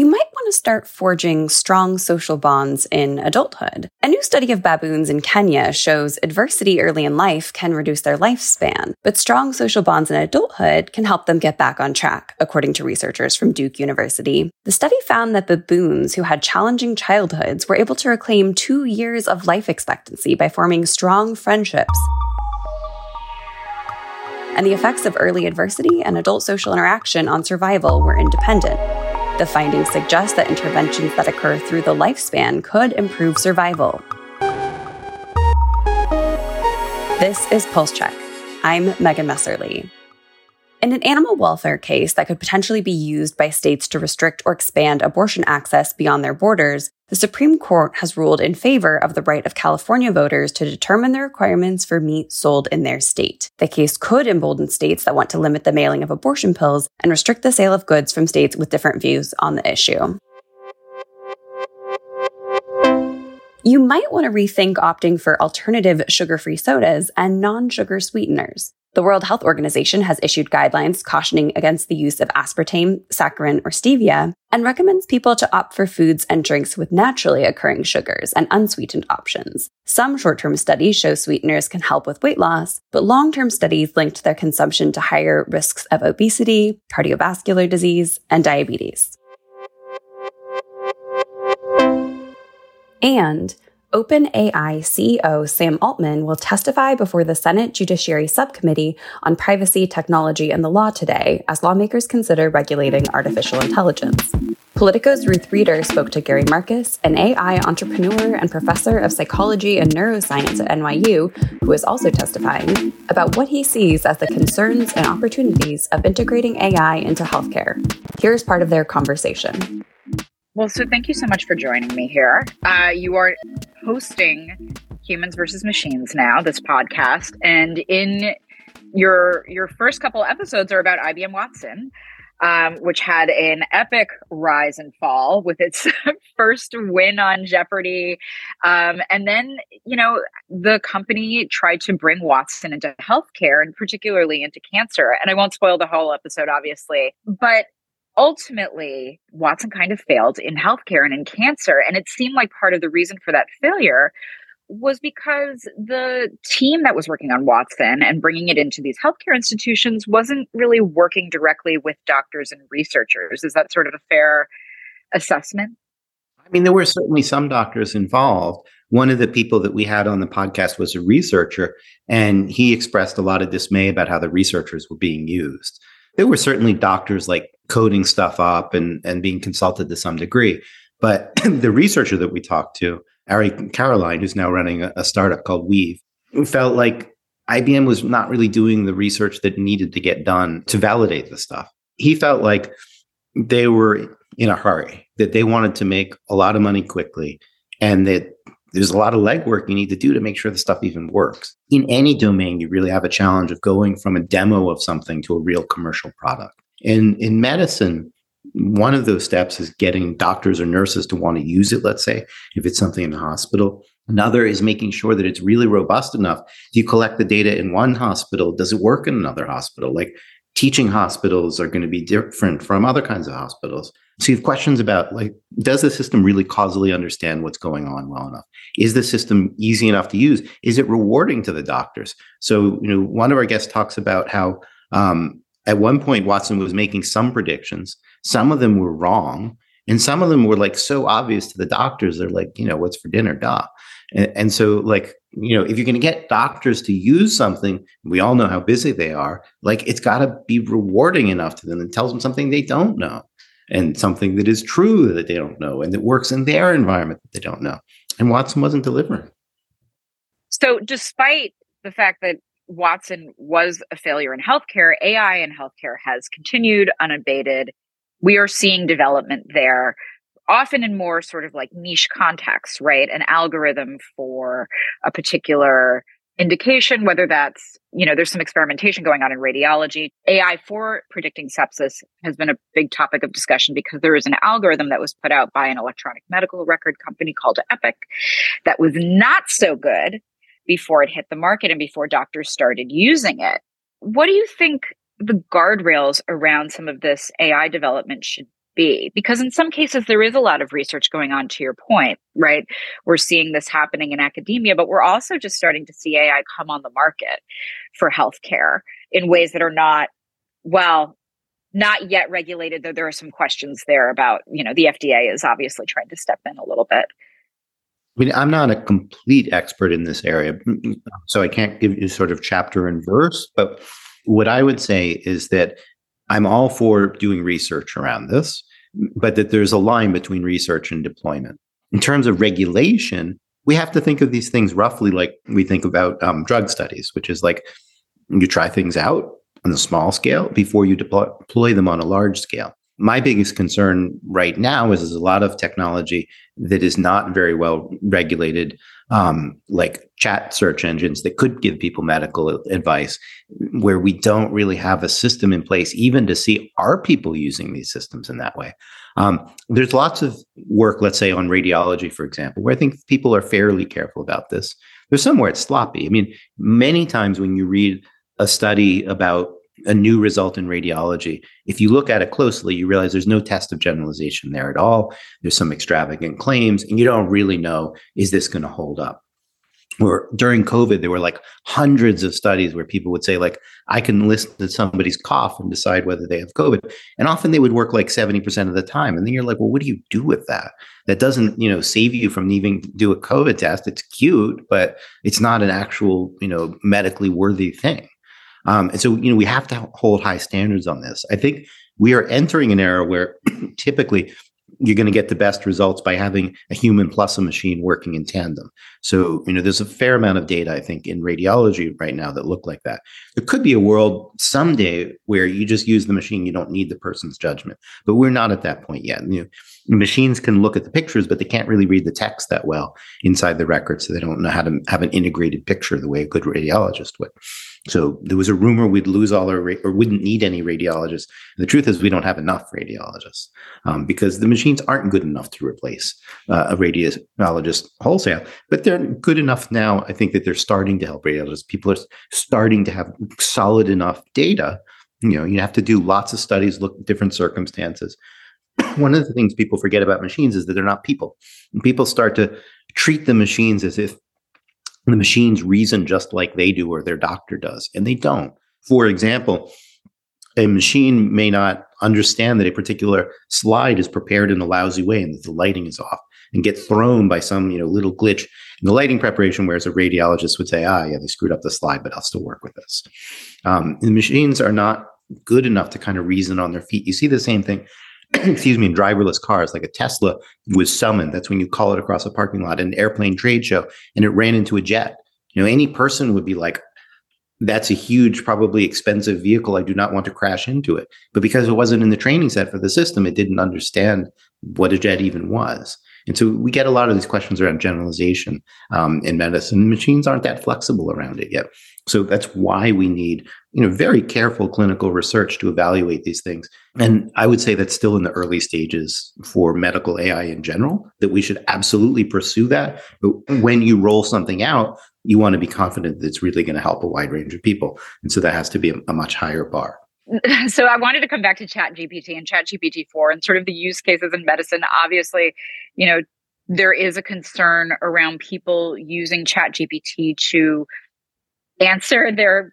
you might want to start forging strong social bonds in adulthood. A new study of baboons in Kenya shows adversity early in life can reduce their lifespan, but strong social bonds in adulthood can help them get back on track, according to researchers from Duke University. The study found that baboons who had challenging childhoods were able to reclaim two years of life expectancy by forming strong friendships and the effects of early adversity and adult social interaction on survival were independent. The findings suggest that interventions that occur through the lifespan could improve survival. This is Pulse Check. I'm Megan Messerly. In an animal welfare case that could potentially be used by states to restrict or expand abortion access beyond their borders, the Supreme Court has ruled in favor of the right of California voters to determine the requirements for meat sold in their state. The case could embolden states that want to limit the mailing of abortion pills and restrict the sale of goods from states with different views on the issue. You might want to rethink opting for alternative sugar free sodas and non sugar sweeteners. The World Health Organization has issued guidelines cautioning against the use of aspartame, saccharin, or stevia, and recommends people to opt for foods and drinks with naturally occurring sugars and unsweetened options. Some short term studies show sweeteners can help with weight loss, but long term studies linked their consumption to higher risks of obesity, cardiovascular disease, and diabetes. And OpenAI CEO Sam Altman will testify before the Senate Judiciary Subcommittee on Privacy, Technology, and the Law today as lawmakers consider regulating artificial intelligence. Politico's Ruth Reader spoke to Gary Marcus, an AI entrepreneur and professor of psychology and neuroscience at NYU, who is also testifying, about what he sees as the concerns and opportunities of integrating AI into healthcare. Here's part of their conversation. Well, so thank you so much for joining me here. Uh, you are hosting Humans versus Machines now, this podcast, and in your your first couple episodes are about IBM Watson, um, which had an epic rise and fall with its first win on Jeopardy, um, and then you know the company tried to bring Watson into healthcare and particularly into cancer. And I won't spoil the whole episode, obviously, but ultimately, Watson kind of failed in healthcare and in cancer. And it seemed like part of the reason for that failure was because the team that was working on Watson and bringing it into these healthcare institutions wasn't really working directly with doctors and researchers. Is that sort of a fair assessment? I mean, there were certainly some doctors involved. One of the people that we had on the podcast was a researcher, and he expressed a lot of dismay about how the researchers were being used. There were certainly doctors like coding stuff up and, and being consulted to some degree. But the researcher that we talked to, Ari Caroline, who's now running a, a startup called Weave, felt like IBM was not really doing the research that needed to get done to validate the stuff. He felt like they were in a hurry, that they wanted to make a lot of money quickly, and that there's a lot of legwork you need to do to make sure the stuff even works. In any domain, you really have a challenge of going from a demo of something to a real commercial product. In in medicine, one of those steps is getting doctors or nurses to want to use it, let's say, if it's something in the hospital. Another is making sure that it's really robust enough. Do you collect the data in one hospital, does it work in another hospital? Like teaching hospitals are going to be different from other kinds of hospitals. So you have questions about like, does the system really causally understand what's going on well enough? Is the system easy enough to use? Is it rewarding to the doctors? So, you know, one of our guests talks about how um, at one point Watson was making some predictions. Some of them were wrong. And some of them were like so obvious to the doctors. They're like, you know, what's for dinner? Duh. And, and so, like, you know, if you're going to get doctors to use something, we all know how busy they are. Like, it's got to be rewarding enough to them and tells them something they don't know and something that is true that they don't know and that works in their environment that they don't know. And Watson wasn't delivering. So, despite the fact that Watson was a failure in healthcare, AI in healthcare has continued unabated. We are seeing development there, often in more sort of like niche contexts, right? An algorithm for a particular indication, whether that's, you know, there's some experimentation going on in radiology. AI for predicting sepsis has been a big topic of discussion because there is an algorithm that was put out by an electronic medical record company called Epic that was not so good before it hit the market and before doctors started using it. What do you think the guardrails around some of this AI development should be? Because in some cases, there is a lot of research going on, to your point, right? We're seeing this happening in academia, but we're also just starting to see AI come on the market for healthcare in ways that are not, well, not yet regulated, though there are some questions there about, you know, the FDA is obviously trying to step in a little bit. Mean, I'm not a complete expert in this area, so I can't give you sort of chapter and verse, but what I would say is that I'm all for doing research around this, but that there's a line between research and deployment. In terms of regulation, we have to think of these things roughly like we think about um, drug studies, which is like you try things out on a small scale before you deploy, deploy them on a large scale. My biggest concern right now is there's a lot of technology that is not very well regulated, um, like chat search engines that could give people medical advice, where we don't really have a system in place even to see are people using these systems in that way. Um, there's lots of work, let's say on radiology, for example, where I think people are fairly careful about this. There's somewhere it's sloppy. I mean, many times when you read a study about a new result in radiology, if you look at it closely, you realize there's no test of generalization there at all. There's some extravagant claims, and you don't really know is this going to hold up. Or during COVID, there were like hundreds of studies where people would say, like, I can listen to somebody's cough and decide whether they have COVID. And often they would work like 70% of the time. And then you're like, well, what do you do with that? That doesn't, you know, save you from needing to do a COVID test. It's cute, but it's not an actual, you know, medically worthy thing. Um, and so, you know, we have to hold high standards on this. I think we are entering an era where typically you're going to get the best results by having a human plus a machine working in tandem. So, you know, there's a fair amount of data, I think, in radiology right now that look like that. There could be a world someday where you just use the machine, you don't need the person's judgment. But we're not at that point yet. You know, machines can look at the pictures, but they can't really read the text that well inside the record. So they don't know how to have an integrated picture the way a good radiologist would. So there was a rumor we'd lose all our, ra- or wouldn't need any radiologists. And the truth is, we don't have enough radiologists um, because the machines aren't good enough to replace uh, a radiologist wholesale. But they're good enough now. I think that they're starting to help radiologists. People are starting to have solid enough data. You know, you have to do lots of studies, look at different circumstances. One of the things people forget about machines is that they're not people. People start to treat the machines as if the machines reason just like they do or their doctor does, and they don't. For example, a machine may not understand that a particular slide is prepared in a lousy way and that the lighting is off and get thrown by some you know little glitch. In the lighting preparation whereas a radiologist would say ah yeah they screwed up the slide but i'll still work with this. Um, the machines are not good enough to kind of reason on their feet. You see the same thing excuse me, in driverless cars, like a Tesla was summoned. That's when you call it across a parking lot, an airplane trade show, and it ran into a jet. You know, any person would be like, that's a huge, probably expensive vehicle. I do not want to crash into it. But because it wasn't in the training set for the system, it didn't understand what a jet even was. And so we get a lot of these questions around generalization um, in medicine. Machines aren't that flexible around it yet. So that's why we need, you know, very careful clinical research to evaluate these things. And I would say that's still in the early stages for medical AI in general, that we should absolutely pursue that. But when you roll something out, you want to be confident that it's really going to help a wide range of people. And so that has to be a, a much higher bar. so I wanted to come back to Chat GPT and Chat GPT 4 and sort of the use cases in medicine. Obviously, you know, there is a concern around people using Chat GPT to answer their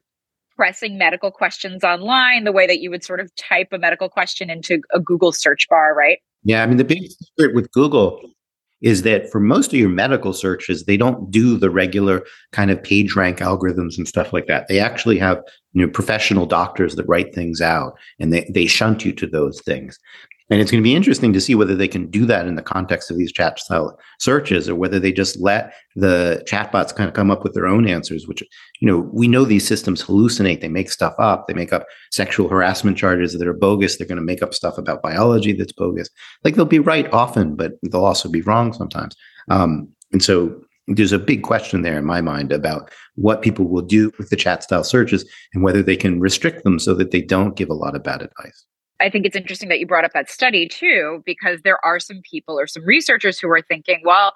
pressing medical questions online the way that you would sort of type a medical question into a Google search bar, right? Yeah, I mean the big secret with Google is that for most of your medical searches, they don't do the regular kind of page rank algorithms and stuff like that. They actually have you know professional doctors that write things out and they, they shunt you to those things. And it's going to be interesting to see whether they can do that in the context of these chat style searches or whether they just let the chatbots kind of come up with their own answers, which, you know, we know these systems hallucinate. They make stuff up. They make up sexual harassment charges that are bogus. They're going to make up stuff about biology that's bogus. Like they'll be right often, but they'll also be wrong sometimes. Um, and so there's a big question there in my mind about what people will do with the chat style searches and whether they can restrict them so that they don't give a lot of bad advice. I think it's interesting that you brought up that study too, because there are some people or some researchers who are thinking, well,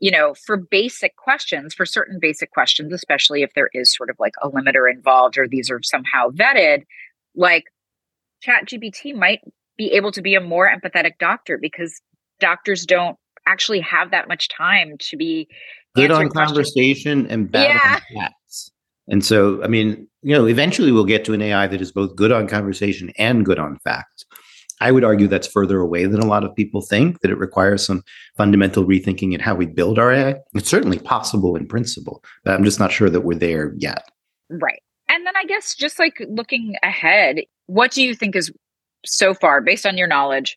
you know, for basic questions, for certain basic questions, especially if there is sort of like a limiter involved or these are somehow vetted, like Chat GPT might be able to be a more empathetic doctor because doctors don't actually have that much time to be good on conversation and bad yeah. on facts. And so, I mean, you know, eventually we'll get to an AI that is both good on conversation and good on facts. I would argue that's further away than a lot of people think, that it requires some fundamental rethinking in how we build our AI. It's certainly possible in principle, but I'm just not sure that we're there yet. Right. And then I guess just like looking ahead, what do you think is so far, based on your knowledge,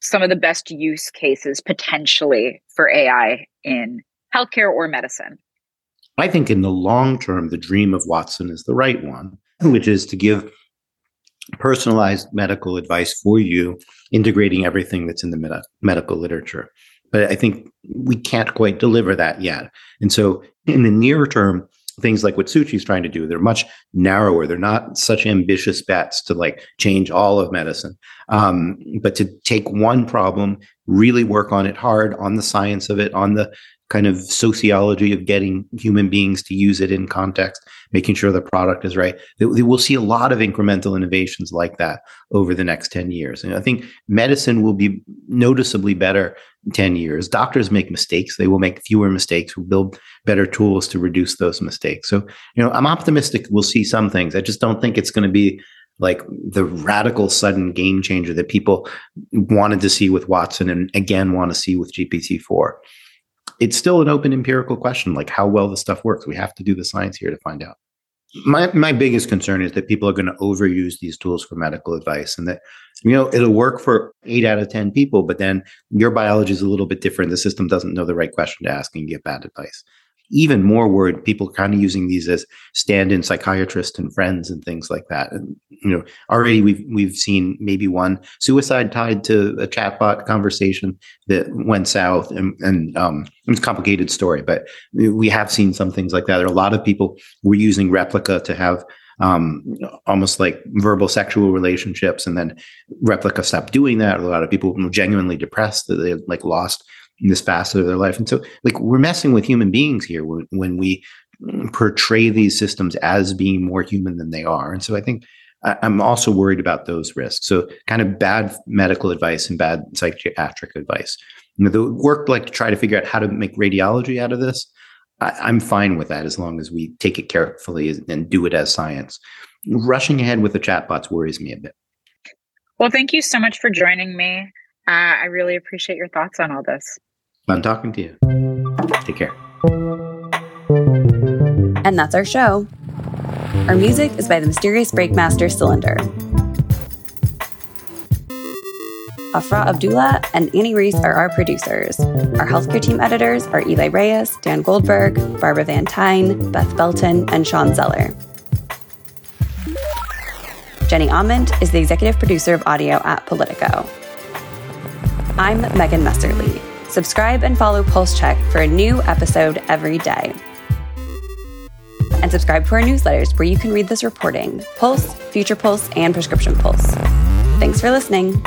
some of the best use cases potentially for AI in healthcare or medicine? I think in the long term, the dream of Watson is the right one, which is to give personalized medical advice for you, integrating everything that's in the med- medical literature. But I think we can't quite deliver that yet. And so in the near term, things like what Suchi's trying to do, they're much narrower. They're not such ambitious bets to like change all of medicine, um, but to take one problem, really work on it hard, on the science of it, on the kind of sociology of getting human beings to use it in context, making sure the product is right. We'll see a lot of incremental innovations like that over the next 10 years. And I think medicine will be noticeably better 10 years. Doctors make mistakes. They will make fewer mistakes. We'll build better tools to reduce those mistakes. So, you know, I'm optimistic we'll see some things. I just don't think it's going to be like the radical sudden game changer that people wanted to see with Watson and again want to see with GPT-4 it's still an open empirical question, like how well the stuff works. We have to do the science here to find out. My my biggest concern is that people are going to overuse these tools for medical advice, and that you know it'll work for eight out of ten people, but then your biology is a little bit different. The system doesn't know the right question to ask, and you get bad advice even more worried people kind of using these as stand-in psychiatrists and friends and things like that. And you know already we've we've seen maybe one suicide tied to a chatbot conversation that went south and and um it's a complicated story but we have seen some things like that. There are a lot of people were using Replika to have um, almost like verbal sexual relationships and then Replika stopped doing that. A lot of people were genuinely depressed that they like lost this facet of their life. And so, like, we're messing with human beings here when, when we portray these systems as being more human than they are. And so, I think I, I'm also worried about those risks. So, kind of bad medical advice and bad psychiatric advice. You know, the work like to try to figure out how to make radiology out of this. I, am fine with that as long as we take it carefully and do it as science. Rushing ahead with the chatbots worries me a bit. Well, thank you so much for joining me. Uh, I really appreciate your thoughts on all this. Fun talking to you. Take care. And that's our show. Our music is by the mysterious Breakmaster Cylinder. Afra Abdullah and Annie Reese are our producers. Our healthcare team editors are Eli Reyes, Dan Goldberg, Barbara Van Tyne, Beth Belton, and Sean Zeller. Jenny Ament is the executive producer of audio at Politico. I'm Megan Messerly. Subscribe and follow Pulse Check for a new episode every day. And subscribe to our newsletters where you can read this reporting Pulse, Future Pulse, and Prescription Pulse. Thanks for listening.